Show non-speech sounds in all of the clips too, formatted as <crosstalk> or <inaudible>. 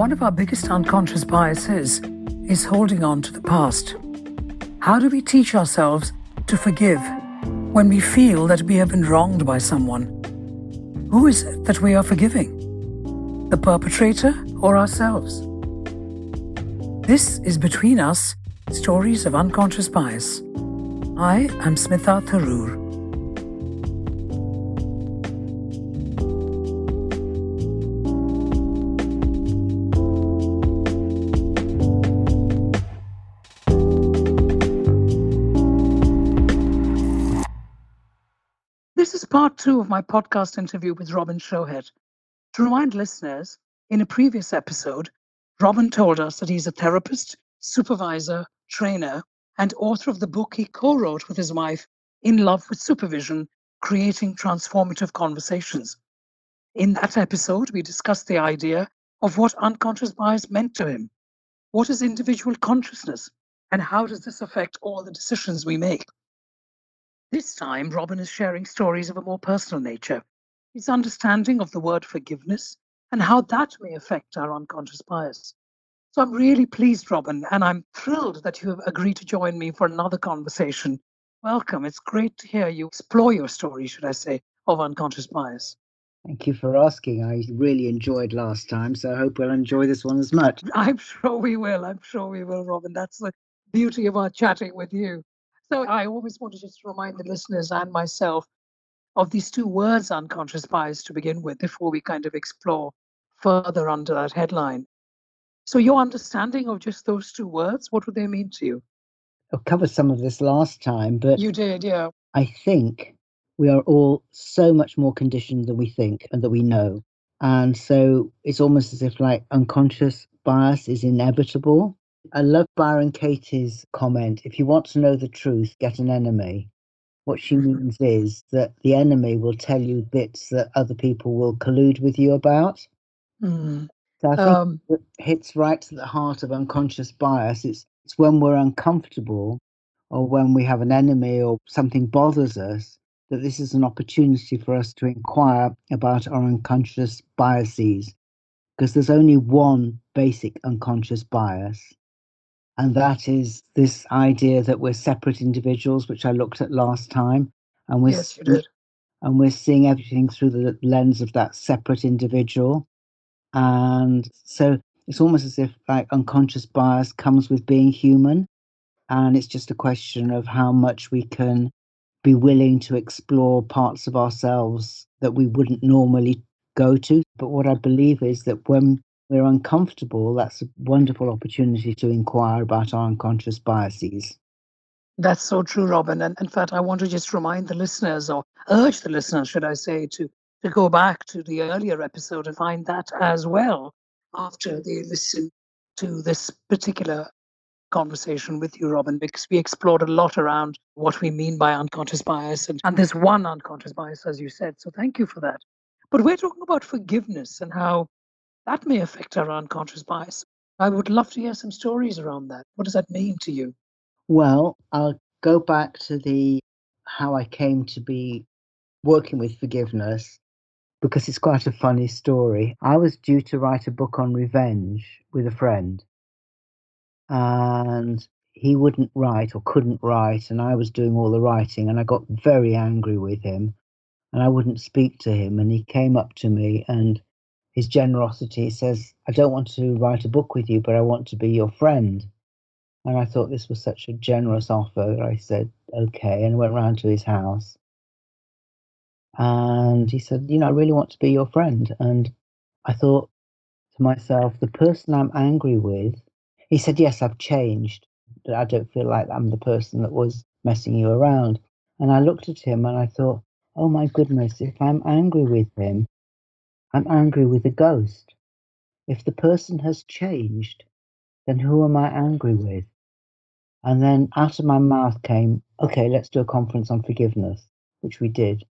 One of our biggest unconscious biases is holding on to the past. How do we teach ourselves to forgive when we feel that we have been wronged by someone? Who is it that we are forgiving? The perpetrator or ourselves? This is Between Us Stories of Unconscious Bias. I am Smitha Tharoor. Part two of my podcast interview with Robin Shohet. To remind listeners, in a previous episode, Robin told us that he's a therapist, supervisor, trainer, and author of the book he co wrote with his wife, In Love with Supervision Creating Transformative Conversations. In that episode, we discussed the idea of what unconscious bias meant to him. What is individual consciousness, and how does this affect all the decisions we make? This time, Robin is sharing stories of a more personal nature, his understanding of the word forgiveness and how that may affect our unconscious bias. So I'm really pleased, Robin, and I'm thrilled that you have agreed to join me for another conversation. Welcome. It's great to hear you explore your story, should I say, of unconscious bias. Thank you for asking. I really enjoyed last time, so I hope we'll enjoy this one as much. I'm sure we will. I'm sure we will, Robin. That's the beauty of our chatting with you. So I always want to just remind the listeners and myself of these two words, unconscious bias, to begin with, before we kind of explore further under that headline. So, your understanding of just those two words, what would they mean to you? I covered some of this last time, but You did, yeah. I think we are all so much more conditioned than we think and that we know. And so it's almost as if like unconscious bias is inevitable. I love Byron Katie's comment if you want to know the truth, get an enemy. What she means is that the enemy will tell you bits that other people will collude with you about. Mm. So I think Um, it hits right to the heart of unconscious bias. It's it's when we're uncomfortable or when we have an enemy or something bothers us that this is an opportunity for us to inquire about our unconscious biases. Because there's only one basic unconscious bias, and that is this idea that we're separate individuals, which I looked at last time, and we're yes, and we're seeing everything through the lens of that separate individual. And so it's almost as if like unconscious bias comes with being human. And it's just a question of how much we can be willing to explore parts of ourselves that we wouldn't normally go to. But what I believe is that when we're uncomfortable, that's a wonderful opportunity to inquire about our unconscious biases. That's so true, Robin. And in fact, I want to just remind the listeners, or urge the listeners, should I say, to, to go back to the earlier episode and find that as well after they listen to this particular conversation with you, Robin, because we explored a lot around what we mean by unconscious bias. And, and there's one unconscious bias, as you said. So thank you for that. But we're talking about forgiveness and how that may affect our unconscious bias. I would love to hear some stories around that. What does that mean to you? Well, I'll go back to the how I came to be working with forgiveness because it's quite a funny story. I was due to write a book on revenge with a friend, and he wouldn't write or couldn't write, and I was doing all the writing, and I got very angry with him, and I wouldn't speak to him, and he came up to me and his generosity He says, I don't want to write a book with you, but I want to be your friend. And I thought this was such a generous offer. that I said, okay, and went round to his house. And he said, you know, I really want to be your friend. And I thought to myself, the person I'm angry with, he said, yes, I've changed. But I don't feel like I'm the person that was messing you around. And I looked at him and I thought, oh my goodness, if I'm angry with him, I'm angry with a ghost. If the person has changed, then who am I angry with? And then out of my mouth came, okay, let's do a conference on forgiveness, which we did,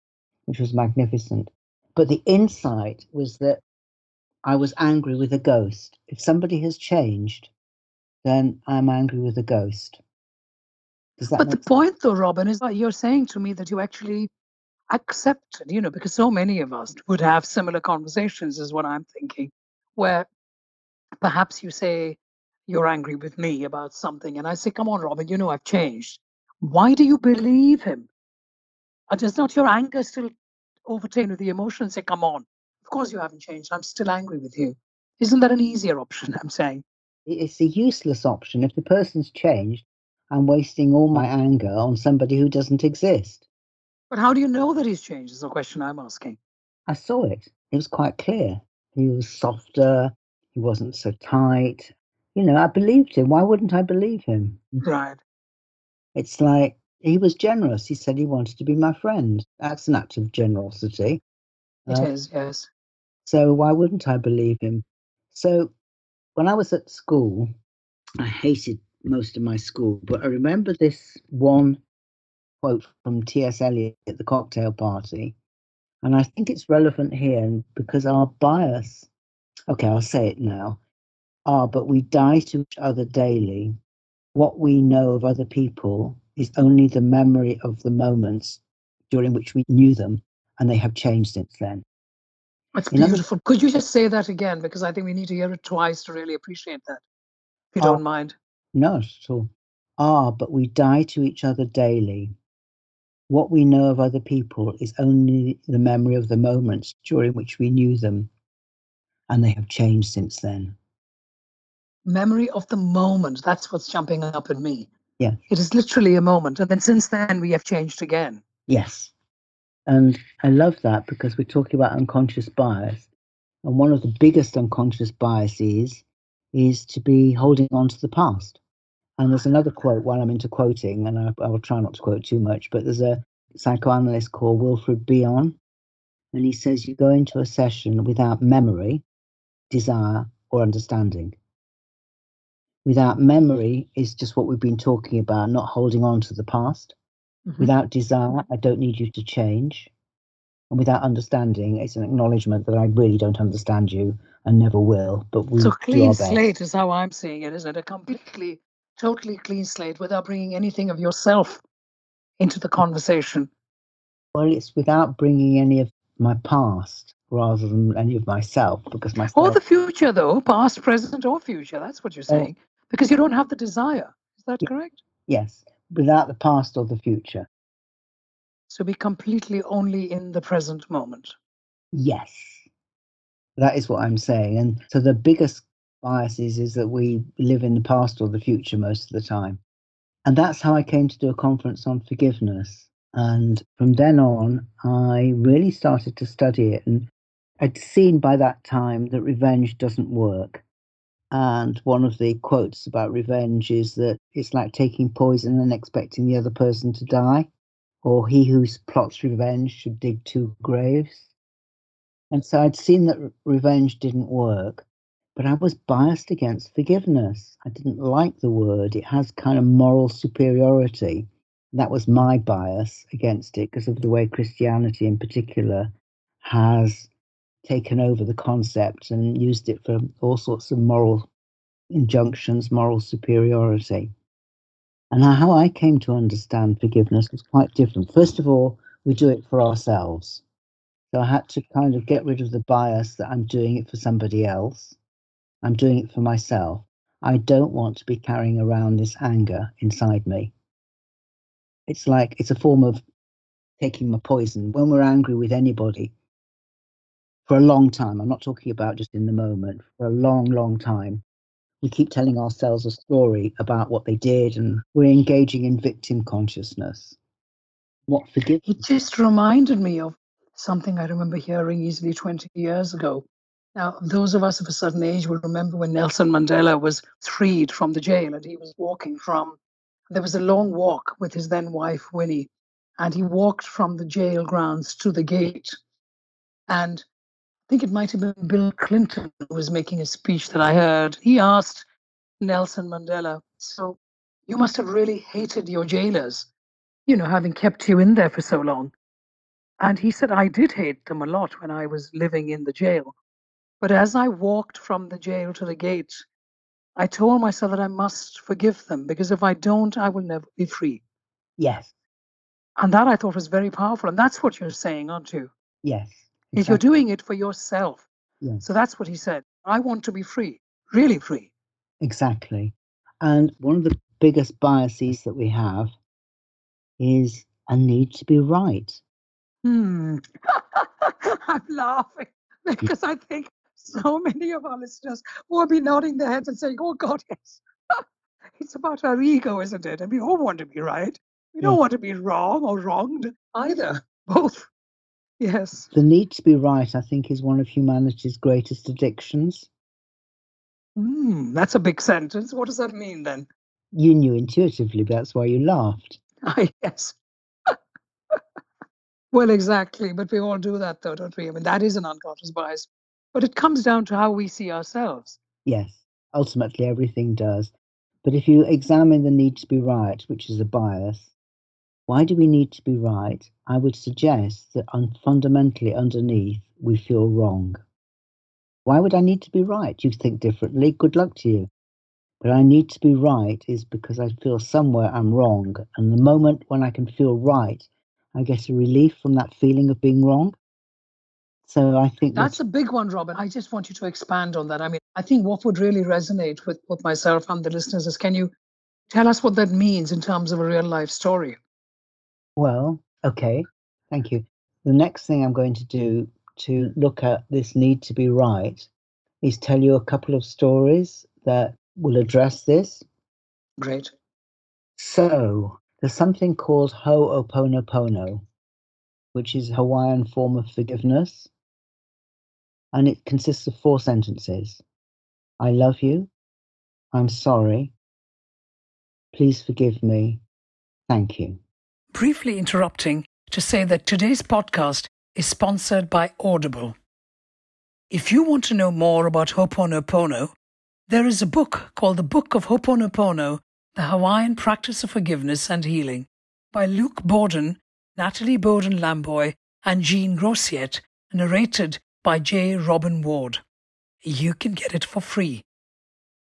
which was magnificent. But the insight was that I was angry with a ghost. If somebody has changed, then I'm angry with a ghost. But the sense? point, though, Robin, is that you're saying to me that you actually accepted, you know, because so many of us would have similar conversations, is what I'm thinking, where perhaps you say you're angry with me about something, and I say, Come on, Robin, you know I've changed. Why do you believe him? Or does not your anger still overtake with the emotion and say, Come on, of course you haven't changed. I'm still angry with you. Isn't that an easier option? I'm saying. It's a useless option. If the person's changed, I'm wasting all my anger on somebody who doesn't exist. But how do you know that he's changed? Is the question I'm asking. I saw it. It was quite clear. He was softer. He wasn't so tight. You know, I believed him. Why wouldn't I believe him? Right. It's like he was generous. He said he wanted to be my friend. That's an act of generosity. It uh, is, yes. So why wouldn't I believe him? So when I was at school, I hated most of my school, but I remember this one quote from T.S. Eliot at the cocktail party. And I think it's relevant here because our bias, okay, I'll say it now. are but we die to each other daily. What we know of other people is only the memory of the moments during which we knew them, and they have changed since then. That's beautiful. Could you just say that again? Because I think we need to hear it twice to really appreciate that, if you don't mind. Not at all. Ah, but we die to each other daily. What we know of other people is only the memory of the moments during which we knew them, and they have changed since then. Memory of the moment. That's what's jumping up in me. Yeah. It is literally a moment. And then since then, we have changed again. Yes. And I love that because we're talking about unconscious bias. And one of the biggest unconscious biases is to be holding on to the past. And there's another quote while I'm into quoting, and I, I will try not to quote too much, but there's a psychoanalyst called Wilfred Bion, and he says you go into a session without memory, desire, or understanding. Without memory is just what we've been talking about, not holding on to the past. Mm-hmm. Without desire, I don't need you to change. And without understanding, it's an acknowledgement that I really don't understand you and never will. But we so clean slate is how I'm seeing it, isn't it? A completely, totally clean slate without bringing anything of yourself into the conversation. Well, it's without bringing any of my past rather than any of myself because myself. Or the future, though, past, present, or future. That's what you're oh. saying. because you don't have the desire. Is that yeah. correct? Yes without the past or the future. So be completely only in the present moment. Yes. That is what I'm saying. And so the biggest biases is that we live in the past or the future most of the time. And that's how I came to do a conference on forgiveness. And from then on, I really started to study it. And I'd seen by that time that revenge doesn't work. And one of the quotes about revenge is that it's like taking poison and expecting the other person to die, or he who plots revenge should dig two graves. And so I'd seen that revenge didn't work, but I was biased against forgiveness. I didn't like the word, it has kind of moral superiority. That was my bias against it because of the way Christianity, in particular, has taken over the concept and used it for all sorts of moral injunctions, moral superiority. And how I came to understand forgiveness was quite different. First of all, we do it for ourselves. So I had to kind of get rid of the bias that I'm doing it for somebody else. I'm doing it for myself. I don't want to be carrying around this anger inside me. It's like it's a form of taking my poison. When we're angry with anybody, for a long time. I'm not talking about just in the moment, for a long, long time. We keep telling ourselves a story about what they did, and we're engaging in victim consciousness. What forgiveness? It just reminded me of something I remember hearing easily 20 years ago. Now, those of us of a certain age will remember when Nelson Mandela was freed from the jail and he was walking from, there was a long walk with his then wife, Winnie, and he walked from the jail grounds to the gate. And I think it might have been Bill Clinton who was making a speech that I heard. He asked Nelson Mandela, So you must have really hated your jailers, you know, having kept you in there for so long. And he said, I did hate them a lot when I was living in the jail. But as I walked from the jail to the gate, I told myself that I must forgive them because if I don't, I will never be free. Yes. And that I thought was very powerful. And that's what you're saying, aren't you? Yes. Exactly. If you're doing it for yourself. Yes. So that's what he said. I want to be free. really free. Exactly. And one of the biggest biases that we have is a need to be right. Hmm. <laughs> I'm laughing because I think so many of our listeners will be nodding their heads and saying, oh, God, yes. <laughs> it's about our ego, isn't it? And we all want to be right. We don't Yeah. want to be wrong or wronged either. Both. Yes. The need to be right, I think, is one of humanity's greatest addictions. Hmm. that's a big sentence. What does that mean then? You knew intuitively, that's why you laughed. <laughs> Ah, yes. <laughs> well, exactly. But we all do that, though, don't we? I mean, that is an unconscious bias. But it comes down to how we see ourselves. Yes, ultimately everything does. But if you examine the need to be right, which is a bias, why do we need to be right? I would suggest that un- fundamentally underneath, we feel wrong. Why would I need to be right? You think differently, good luck to you. But I need to be right is because I feel somewhere I'm wrong. And the moment when I can feel right, I get a relief from that feeling of being wrong. So I think That's a big one, Robin. I just want you to expand on that. I mean, I think what would really resonate with, with myself and the listeners is can you tell us what that means in terms of a real life story? Well, okay, thank you. The next thing I'm going to do to look at this need to be right is tell you a couple of stories that will address this. Great. So, there's something called Ho'oponopono, which is Hawaiian form of forgiveness, and it consists of four sentences I love you, I'm sorry, please forgive me, thank you. Briefly interrupting to say that today's podcast is sponsored by Audible. If you want to know more about Ho'oponopono, there is a book called The Book of Ho'oponopono The Hawaiian Practice of Forgiveness and Healing by Luke Borden, Natalie Bodin Lamboy, and Jean Graciet, narrated by J. Robin Ward. You can get it for free.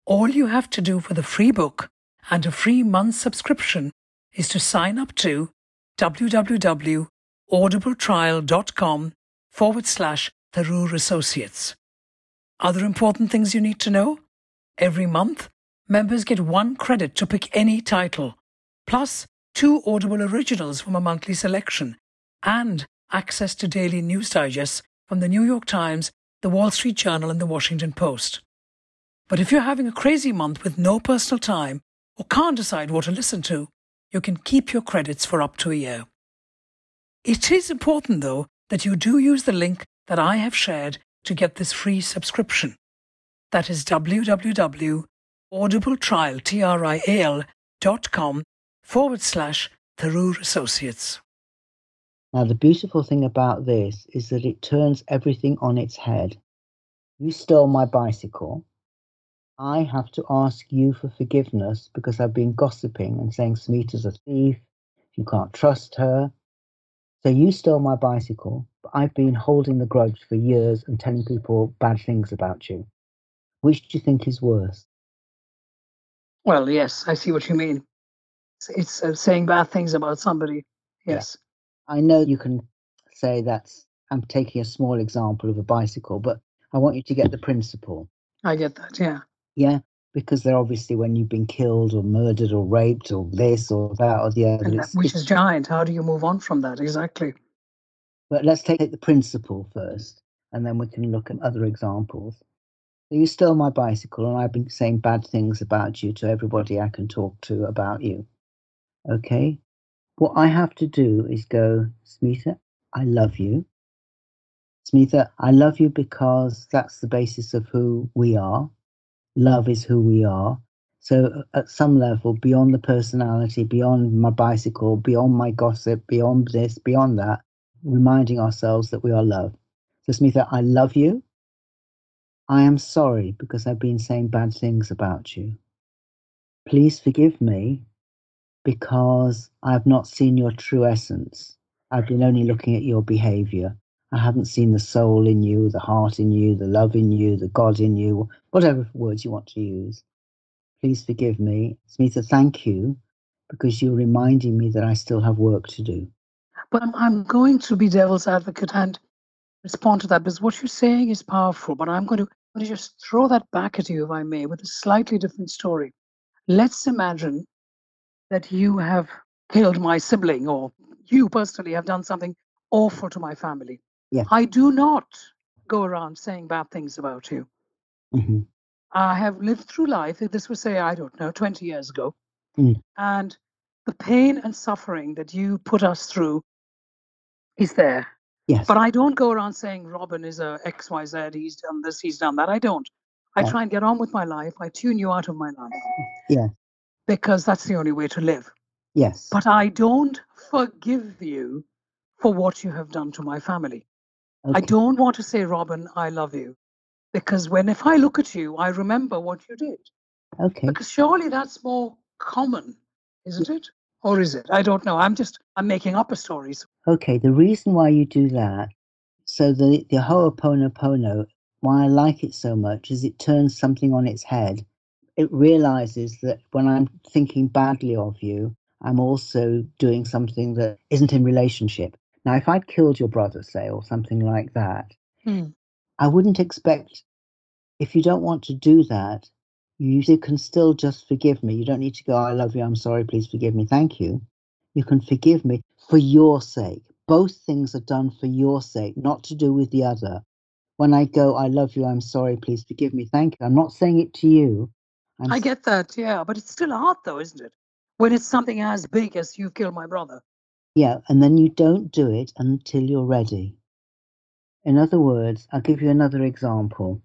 All you have to do for the free book and a free month subscription is to sign up to www.audibletrial.com forward slash Tharoor Associates. Other important things you need to know? Every month, members get one credit to pick any title, plus two Audible originals from a monthly selection, and access to daily news digests from the New York Times, the Wall Street Journal, and the Washington Post. But if you're having a crazy month with no personal time or can't decide what to listen to, you can keep your credits for up to a year. It is important, though, that you do use the link that I have shared to get this free subscription. That is www.audibletrial.com forward slash Tharoor Associates. Now, the beautiful thing about this is that it turns everything on its head. You stole my bicycle. I have to ask you for forgiveness because I've been gossiping and saying Smita's a thief. You can't trust her. So you stole my bicycle, but I've been holding the grudge for years and telling people bad things about you. Which do you think is worse? Well, yes, I see what you mean. It's, it's uh, saying bad things about somebody. Yes. I know you can say that's, I'm taking a small example of a bicycle, but I want you to get the principle. I get that. Yeah. Yeah, because they're obviously when you've been killed or murdered or raped or this or that or the other. That, which is giant. How do you move on from that? Exactly. but let's take the principle first, and then we can look at other examples. So you stole my bicycle, and I've been saying bad things about you to everybody I can talk to about you. Okay, what I have to do is go, Smita, I love you. Smita, I love you because that's the basis of who we are. Love is who we are. So, at some level, beyond the personality, beyond my bicycle, beyond my gossip, beyond this, beyond that, reminding ourselves that we are love. So, Smitha, I love you. I am sorry because I've been saying bad things about you. Please forgive me because I've not seen your true essence. I've been only looking at your behavior. I haven't seen the soul in you, the heart in you, the love in you, the God in you, whatever words you want to use. Please forgive me. Smitha, thank you because you're reminding me that I still have work to do. But I'm, I'm going to be devil's advocate and respond to that because what you're saying is powerful. But I'm going to But to just throw that back at you, if I may, with a slightly different story. Let's imagine that you have killed my sibling or you personally have done something awful to my family. Yeah. I do not go around saying bad things about you. Mm-hmm. I have lived through life, this was, say, I don't know, 20 years ago. Mm. And the pain and suffering that you put us through is there. Yes. But I don't go around saying Robin is a XYZ, he's done this, he's done that. I don't. I Right. try and get on with my life. I tune you out of my life. Yeah. Because that's the only way to live. yes. But I don't forgive you for what you have done to my family. I don't want to say, Robin, I love you. Because when if I look at you, I remember what you did. Okay. Because surely that's more common, isn't it? Or is it? I don't know. I'm just I'm making up a story. Okay. The reason why you do that, so the the Ho'oponopono, why I like it so much is it turns something on its head. It realizes that when I'm thinking badly of you, I'm also doing something that isn't in relationship. Now, if I'd killed your brother, say, or something like that, Hmm. I wouldn't expect, if you don't want to do that, you can still just forgive me. You don't need to go, I love you, I'm sorry, please forgive me, thank you. You can forgive me for your sake. Both things are done for your sake, not to do with the other. When I go, I love you, I'm sorry, please forgive me, thank you, I'm not saying it to you. I'm I get that, yeah, but it's still hard though, isn't it? When it's something as big as you've killed my brother. Yeah, and then you don't do it until you're ready. In other words, I'll give you another example.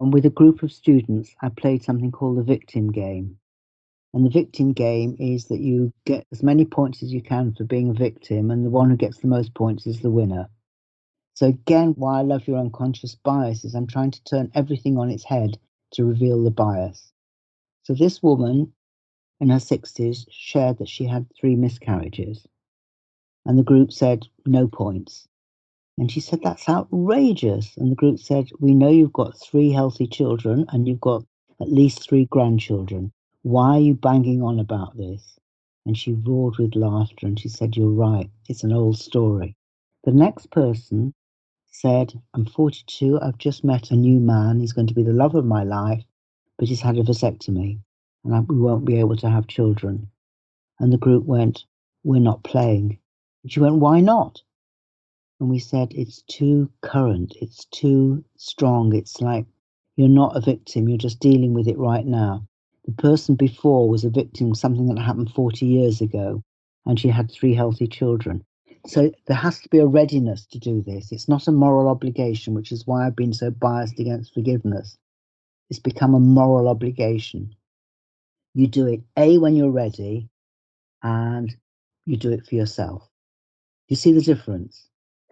And with a group of students, I played something called the victim game. And the victim game is that you get as many points as you can for being a victim, and the one who gets the most points is the winner. So, again, why I love your unconscious bias is I'm trying to turn everything on its head to reveal the bias. So, this woman in her 60s shared that she had three miscarriages, and the group said, no points. And she said, That's outrageous. And the group said, We know you've got three healthy children and you've got at least three grandchildren. Why are you banging on about this? And she roared with laughter and she said, You're right. It's an old story. The next person said, I'm 42. I've just met a new man. He's going to be the love of my life, but he's had a vasectomy and we won't be able to have children. And the group went, We're not playing. And she went, Why not? And we said, It's too current. It's too strong. It's like you're not a victim. You're just dealing with it right now. The person before was a victim of something that happened 40 years ago, and she had three healthy children. So there has to be a readiness to do this. It's not a moral obligation, which is why I've been so biased against forgiveness. It's become a moral obligation. You do it A when you're ready, and you do it for yourself. You see the difference?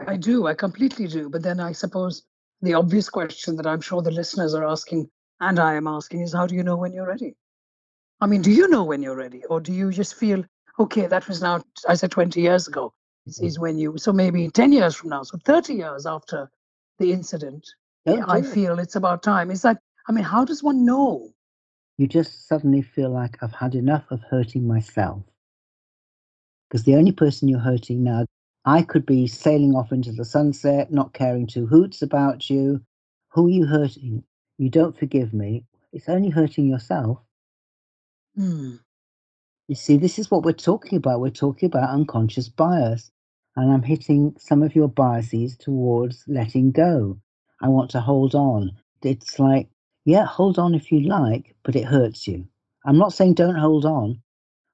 I do, I completely do. But then I suppose the obvious question that I'm sure the listeners are asking and I am asking is how do you know when you're ready? I mean, do you know when you're ready? Or do you just feel, okay, that was now, I said 20 years ago, is, mm. is when you, so maybe 10 years from now, so 30 years after the incident, Don't I feel it's about time. Is that, I mean, how does one know? you just suddenly feel like I've had enough of hurting myself. Because the only person you're hurting now, I could be sailing off into the sunset, not caring two hoots about you. Who are you hurting? You don't forgive me. It's only hurting yourself. Hmm. You see, this is what we're talking about. We're talking about unconscious bias. And I'm hitting some of your biases towards letting go. I want to hold on. It's like, yeah, hold on if you like, but it hurts you. I'm not saying don't hold on.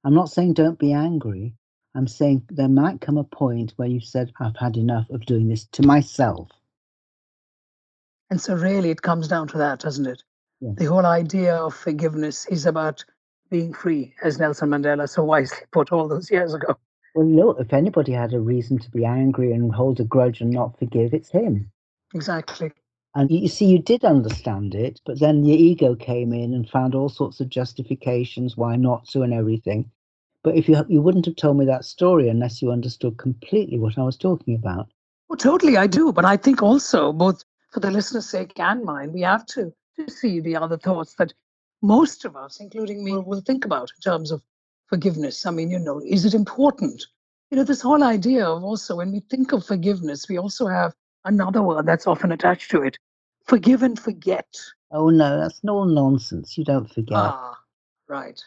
I'm not saying don't be angry. I'm saying there might come a point where you've said, I've had enough of doing this to myself. And so, really, it comes down to that, doesn't it? The whole idea of forgiveness is about being free, as Nelson Mandela so wisely <laughs> put all those years ago. Well, look, if anybody had a reason to be angry and hold a grudge and not forgive, it's him. Exactly. And you see, you did understand it, but then your ego came in and found all sorts of justifications why not to and everything. But if you you wouldn't have told me that story unless you understood completely what I was talking about. Well, totally, I do. But I think also, both for the listener's sake and mine, we have to, to see the other thoughts that most of us, including me, will think about in terms of forgiveness. I mean, you know, is it important? You know, this whole idea of also when we think of forgiveness, we also have another word that's often attached to it forgive and forget. Oh no, that's all nonsense. You don't forget. Ah, right.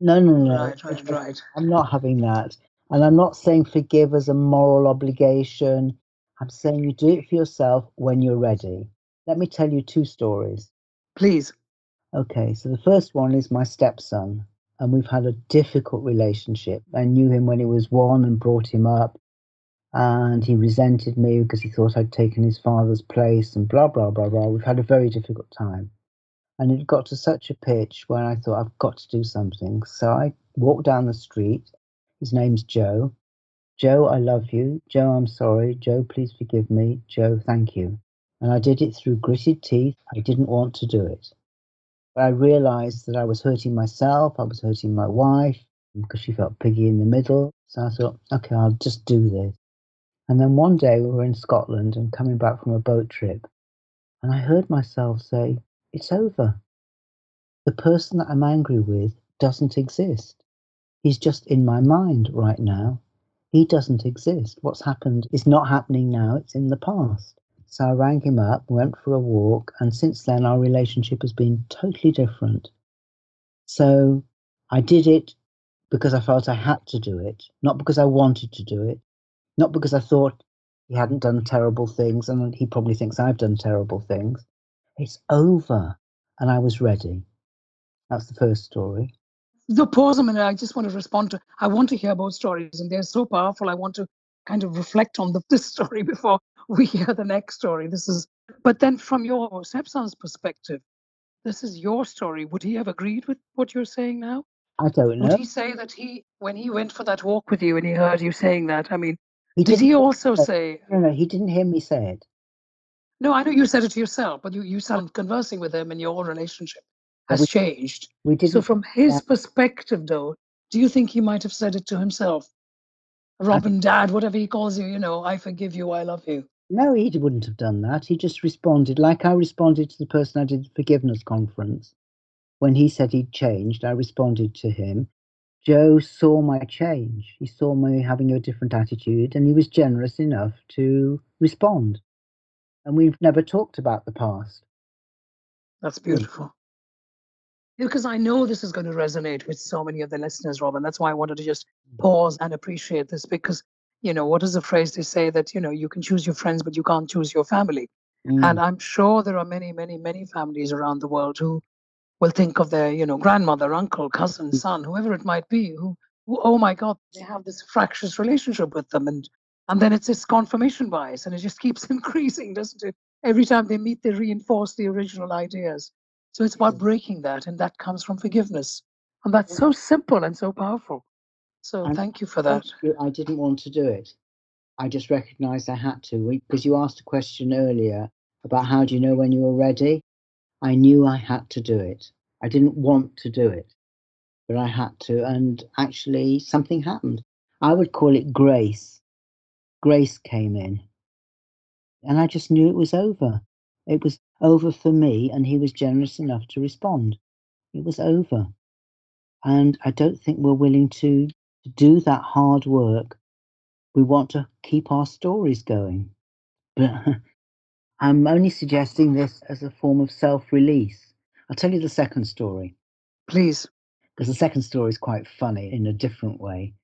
No, no, no. Right, right, right. I'm not having that. And I'm not saying forgive as a moral obligation. I'm saying you do it for yourself when you're ready. Let me tell you two stories. Please. Okay, so the first one is my stepson, and we've had a difficult relationship. I knew him when he was one and brought him up, and he resented me because he thought I'd taken his father's place and blah, blah, blah, blah. We've had a very difficult time. And it got to such a pitch where I thought, I've got to do something. So I walked down the street. His name's Joe. Joe, I love you. Joe, I'm sorry. Joe, please forgive me. Joe, thank you. And I did it through gritted teeth. I didn't want to do it. But I realized that I was hurting myself, I was hurting my wife because she felt piggy in the middle. So I thought, okay, I'll just do this. And then one day we were in Scotland and coming back from a boat trip, and I heard myself say, It's over. The person that I'm angry with doesn't exist. He's just in my mind right now. He doesn't exist. What's happened is not happening now, it's in the past. So I rang him up, went for a walk, and since then our relationship has been totally different. So I did it because I felt I had to do it, not because I wanted to do it, not because I thought he hadn't done terrible things and he probably thinks I've done terrible things. It's over, and I was ready. That's the first story. The pause a minute. I just want to respond to. I want to hear both stories, and they're so powerful. I want to kind of reflect on the, <laughs> this story before we hear the next story. This is, but then from your stepson's perspective, this is your story. Would he have agreed with what you're saying now? I don't know. Would he say that he, when he went for that walk with you and he heard you saying that? I mean, He did he also say? No, no, he didn't hear me say it. No, I know you said it to yourself, but you you started conversing with him, and your relationship has we- changed. We didn't. So, from his perspective, though, do you think he might have said it to himself? Robin, Dad, whatever he calls you, you know, I forgive you, I love you. No, he wouldn't have done that. He just responded like I responded to the person I did the forgiveness conference. When he said he'd changed, I responded to him. Joe saw my change. He saw me having a different attitude and he was generous enough to respond. And we've never talked about the past. That's beautiful. Because I know this is going to resonate with so many of the listeners, Robin. That's why I wanted to just pause and appreciate this because, you know, what is the phrase they say that, you know, you can choose your friends, but you can't choose your family. Mm. And I'm sure there are many, many, many families around the world who will think of their, you know, grandmother, uncle, cousin, mm. son, whoever it might be, who, who oh my God, they have this fractious relationship with them. And and then it's this confirmation bias and it just keeps <laughs> increasing, doesn't it? Every time they meet, they reinforce the original ideas. So it's about mm. breaking that, and that comes from forgiveness. And that's mm. so simple and so powerful. So And thank you for that. I didn't want to do it. I just recognized I had to because you asked a question earlier about how do you know when you were ready? I knew I had to do it. I didn't want to do it, but I had to. And actually, something happened. I would call it grace. Grace came in. And I just knew it was over. It was over for me, and he was generous enough to respond. It was over. And I don't think we're willing to, do that hard work. We want to keep our stories going. But <laughs> I'm only suggesting this as a form of self release. I'll tell you the second story, Please. because the second story is quite funny in a different way.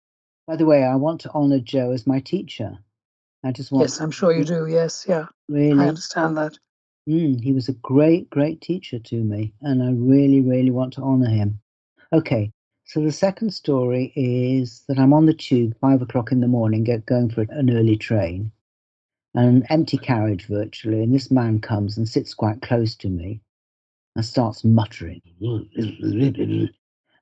By the way, I want to honor Joe as my teacher. I just want Yes, I'm sure you do. Yes, yeah. really I understand that. Mm, he was a great, great teacher to me, and I really, really want to honor him. Okay, so the second story is that I'm on the tube, five o'clock in the morning, get going for an early train, an empty carriage virtually, and this man comes and sits quite close to me and starts muttering,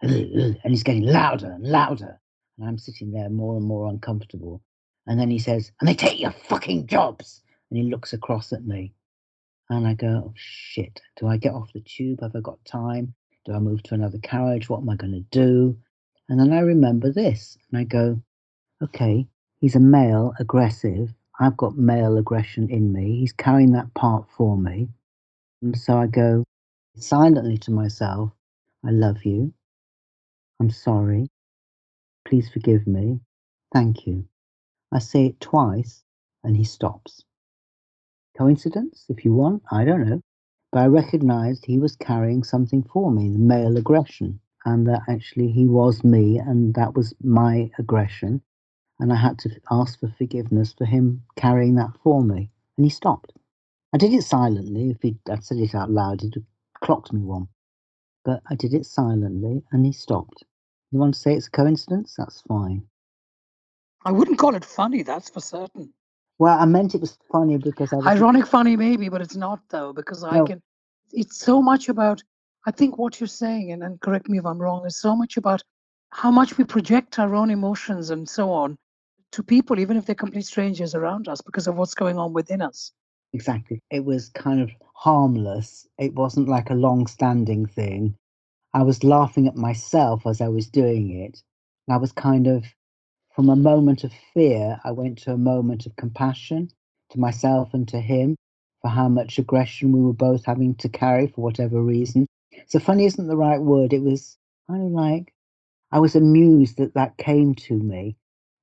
and he's getting louder and louder, and I'm sitting there more and more uncomfortable. And then he says, "And they take your fucking jobs," and he looks across at me. And I go, oh, shit, do I get off the tube? Have I got time? Do I move to another carriage? What am I going to do? And then I remember this and I go, okay, he's a male, aggressive. I've got male aggression in me. He's carrying that part for me. And so I go silently to myself, I love you. I'm sorry. Please forgive me. Thank you. I say it twice and he stops. Coincidence, if you want, I don't know. But I recognized he was carrying something for me, the male aggression, and that actually he was me and that was my aggression. And I had to ask for forgiveness for him carrying that for me. And he stopped. I did it silently. If he'd I'd said it out loud, he'd have clocked me one. But I did it silently and he stopped. You want to say it's a coincidence? That's fine. I wouldn't call it funny, that's for certain. Well, I meant it was funny because I was Ironic funny, maybe, but it's not though, because I can. It's so much about. I think what you're saying, and, and correct me if I'm wrong, is so much about how much we project our own emotions and so on to people, even if they're complete strangers around us, because of what's going on within us. Exactly. It was kind of harmless. It wasn't like a long standing thing. I was laughing at myself as I was doing it. I was kind of, from a moment of fear, I went to a moment of compassion to myself and to him for how much aggression we were both having to carry for whatever reason. So funny isn't the right word. It was kind of like I was amused that that came to me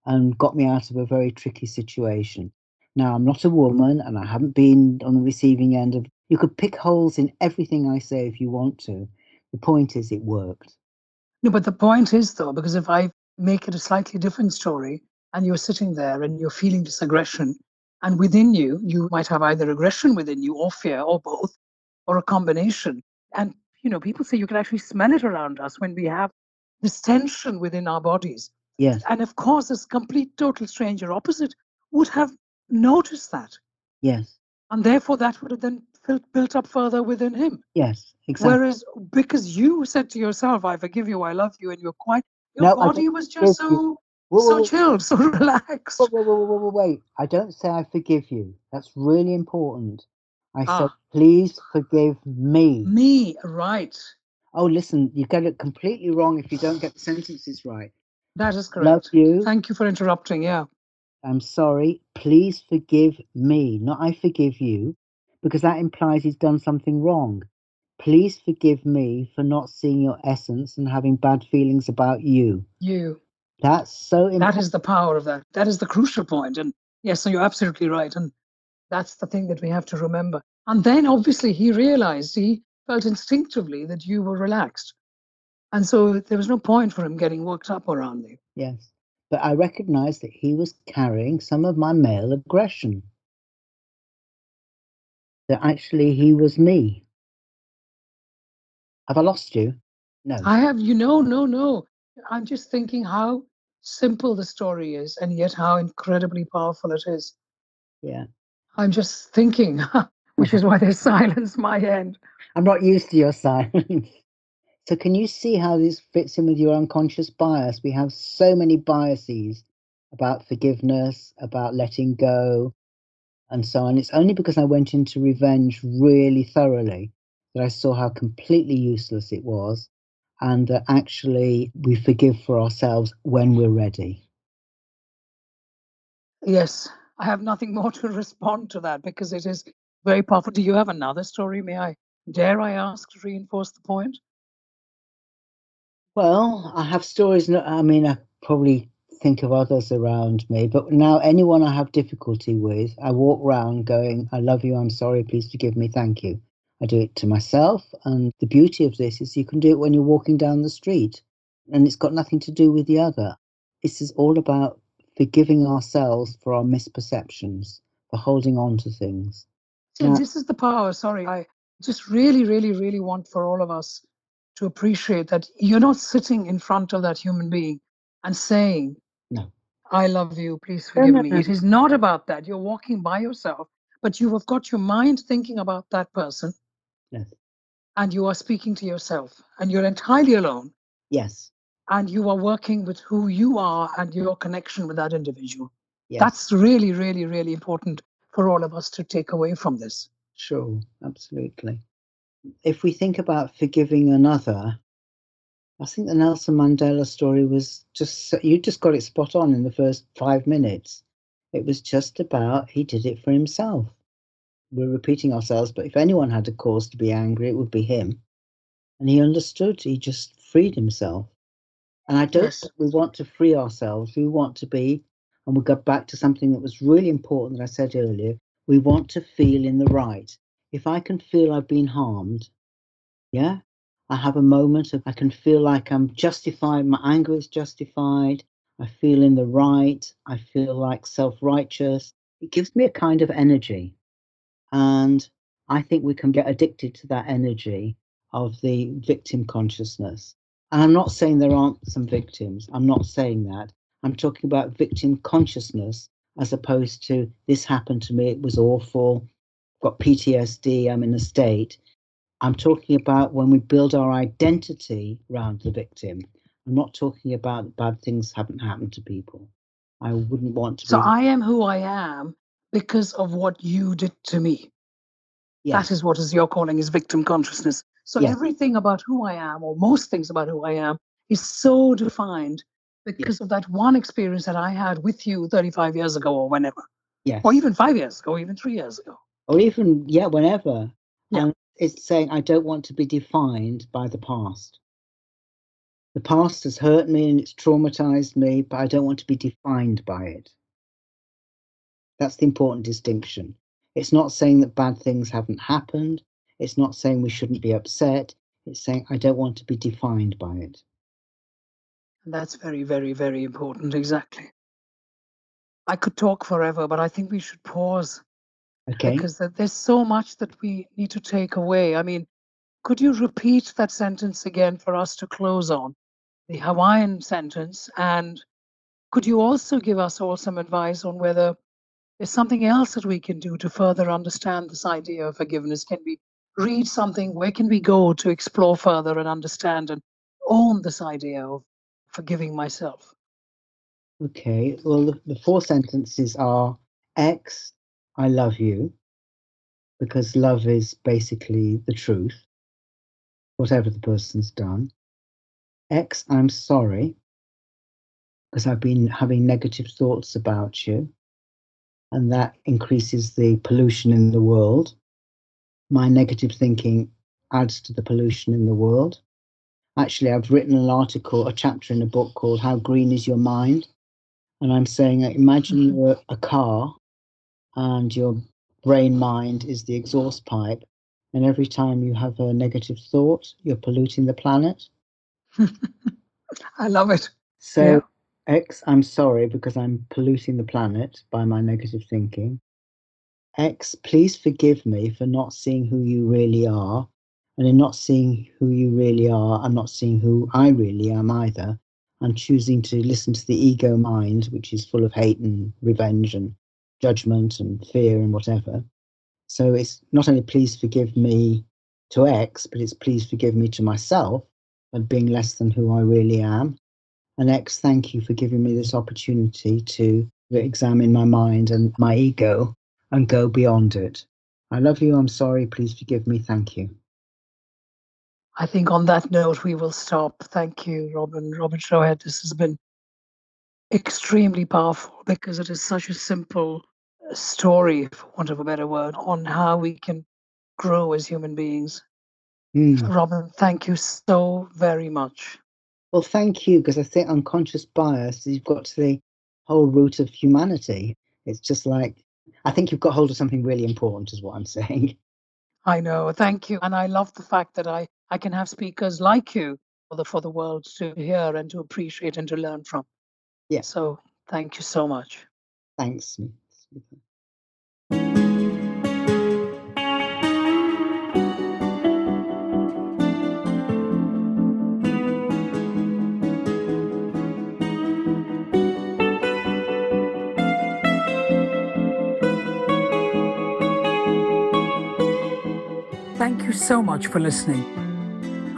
and got me out of a very tricky situation. Now, I'm not a woman and I haven't been on the receiving end of. You could pick holes in everything I say if you want to. The point is, it worked. No, but the point is, though, because if I make it a slightly different story and you're sitting there and you're feeling this aggression, and within you, you might have either aggression within you or fear or both or a combination. And, you know, people say you can actually smell it around us when we have this tension within our bodies. Yes, And of course, this complete, total stranger opposite would have noticed that. yes, And therefore, that would have then built, built up further within him. yes, exactly. Whereas, because you said to yourself, I forgive you, I love you, and you're quite, your No, body was just so, Whoa, so whoa, chilled, so <laughs> relaxed. whoa, whoa, whoa, whoa, whoa, wait. I don't say I forgive you. That's really important. I said, Ah. please forgive me. Me, right. Oh, listen, you get it completely wrong if you don't get the sentences right. That is Love correct. you. Thank you for interrupting. Yeah. I'm sorry. Please forgive me, not I forgive you, because that implies he's done something wrong. Please forgive me for not seeing your essence and having bad feelings about you. You. That's so That important. is the power of that. That is the crucial point. And yes, so you're absolutely right. And that's the thing that we have to remember. And then obviously he realized, he felt instinctively that you were relaxed. And so there was no point for him getting worked up around me. Yes. But I recognized that he was carrying some of my male aggression. That actually he was me. Have I lost you? No. I have, you No, no, no. I'm just thinking how simple the story is and yet how incredibly powerful it is. Yeah. I'm just thinking, <laughs> which is why there's <laughs> silence my end. I'm not used to your <laughs> silence. So, can you see how this fits in with your unconscious bias? We have so many biases about forgiveness, about letting go, and so on. It's only because I went into revenge really thoroughly that I saw how completely useless it was, and that actually we forgive for ourselves when we're ready. Yes, I have nothing more to <laughs> respond to that because it is very powerful. Do you have another story? May I dare I ask to reinforce the point? Well, I have stories. I mean, I probably think of others around me, but now anyone I have difficulty with, I walk round going, I love you, I'm sorry, please forgive me, thank you. I do it to myself. And the beauty of this is you can do it when you're walking down the street and it's got nothing to do with the other. This is all about forgiving ourselves for our misperceptions, for holding on to things. See, Yeah. this is the power. Sorry, I just really, really, really want for all of us to appreciate that you're not sitting in front of that human being and saying, No. I love you, please No, forgive no, me. no. It is not about that. You're walking by yourself, but you have got your mind thinking about that person Yes. and you are speaking to yourself and you're entirely alone Yes. and you are working with who you are and your connection with that individual. Yes. That's really, really, really important for all of us to take away from this. Sure, absolutely. If we think about forgiving another, I think the Nelson Mandela story was just, you just got it spot on in the first five minutes. It was just about he did it for himself. We're repeating ourselves, but if anyone had a cause to be angry, it would be him. And he understood, he just freed himself. And I don't Yes. think we want to free ourselves. We want to be, and we'll go back to something that was really important that I said earlier. We want to feel in the right. If I can feel I've been harmed, yeah, I have a moment of I can feel like I'm justified, my anger is justified, I feel in the right, I feel like self righteous. It gives me a kind of energy. And I think we can get addicted to that energy of the victim consciousness. And I'm not saying there aren't some victims, I'm not saying that. I'm talking about victim consciousness as opposed to this happened to me, it was awful, got PTSD, I'm in a state. I'm talking about when we build our identity around the victim. I'm not talking about bad things haven't happened to people. I wouldn't want to. So. I am who I am because of what you did to me. Yes. That is what is you're calling is victim consciousness. So yes. everything about who I am, or most things about who I am, is so defined because of that one experience that I had with you 35 years ago or whenever. Yes. Or even five years ago, or even three years ago. Or even, yeah, whenever. Yeah. And it's saying, I don't want to be defined by the past. The past has hurt me and it's traumatized me, but I don't want to be defined by it. That's the important distinction. It's not saying that bad things haven't happened. It's not saying we shouldn't be upset. It's saying, I don't want to be defined by it. That's very, very, very important. Exactly. I could talk forever, but I think we should pause. Okay. Because there's so much that we need to take away. I mean, could you repeat that sentence again for us to close on? The Hawaiian sentence. And could you also give us all some advice on whether there's something else that we can do to further understand this idea of forgiveness? Can we read something? Where can we go to explore further and understand and own this idea of forgiving myself. Okay, well, the, the four sentences are X, I love you, because love is basically the truth, whatever the person's done. X, I'm sorry, because I've been having negative thoughts about you, and that increases the pollution in the world. My negative thinking adds to the pollution in the world actually I've written an article, a chapter in a book called How Green Is Your Mind? And I'm saying, imagine mm-hmm. you're a car and your brain mind is the exhaust pipe. And every time you have a negative thought, you're polluting the planet. <laughs> I love it. So, yeah. X, I'm sorry because I'm polluting the planet by my negative thinking. X, please forgive me for not seeing who you really are and in not seeing who you really are, I'm not seeing who I really am either. I'm choosing to listen to the ego mind, which is full of hate and revenge and judgment and fear and whatever. So it's not only please forgive me to X, but it's please forgive me to myself and being less than who I really am. And X, thank you for giving me this opportunity to examine my mind and my ego and go beyond it. I love you. I'm sorry. Please forgive me. Thank you. I think on that note, we will stop. Thank you, Robin. Robin Shohet. This has been extremely powerful because it is such a simple story, for want of a better word, on how we can grow as human beings. Mm. Robin, thank you so very much. Well, thank you, because I think unconscious bias, you've got to the whole root of humanity. It's just like, I think you've got hold of something really important, is what I'm <laughs> saying. I know. Thank you. And I love the fact that I, I can have speakers like you for the, for the world to hear and to appreciate and to learn from. Yeah. So thank you so much. Thanks. Thank you so much for listening.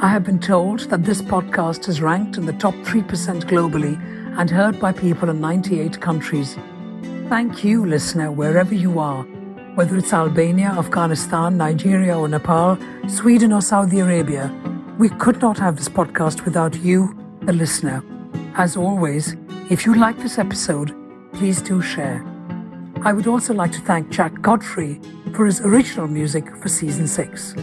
I have been told that this podcast is ranked in the top 3% globally and heard by people in 98 countries. Thank you, listener, wherever you are, whether it's Albania, Afghanistan, Nigeria, or Nepal, Sweden, or Saudi Arabia. We could not have this podcast without you, the listener. As always, if you like this episode, please do share. I would also like to thank Jack Godfrey for his original music for season 6.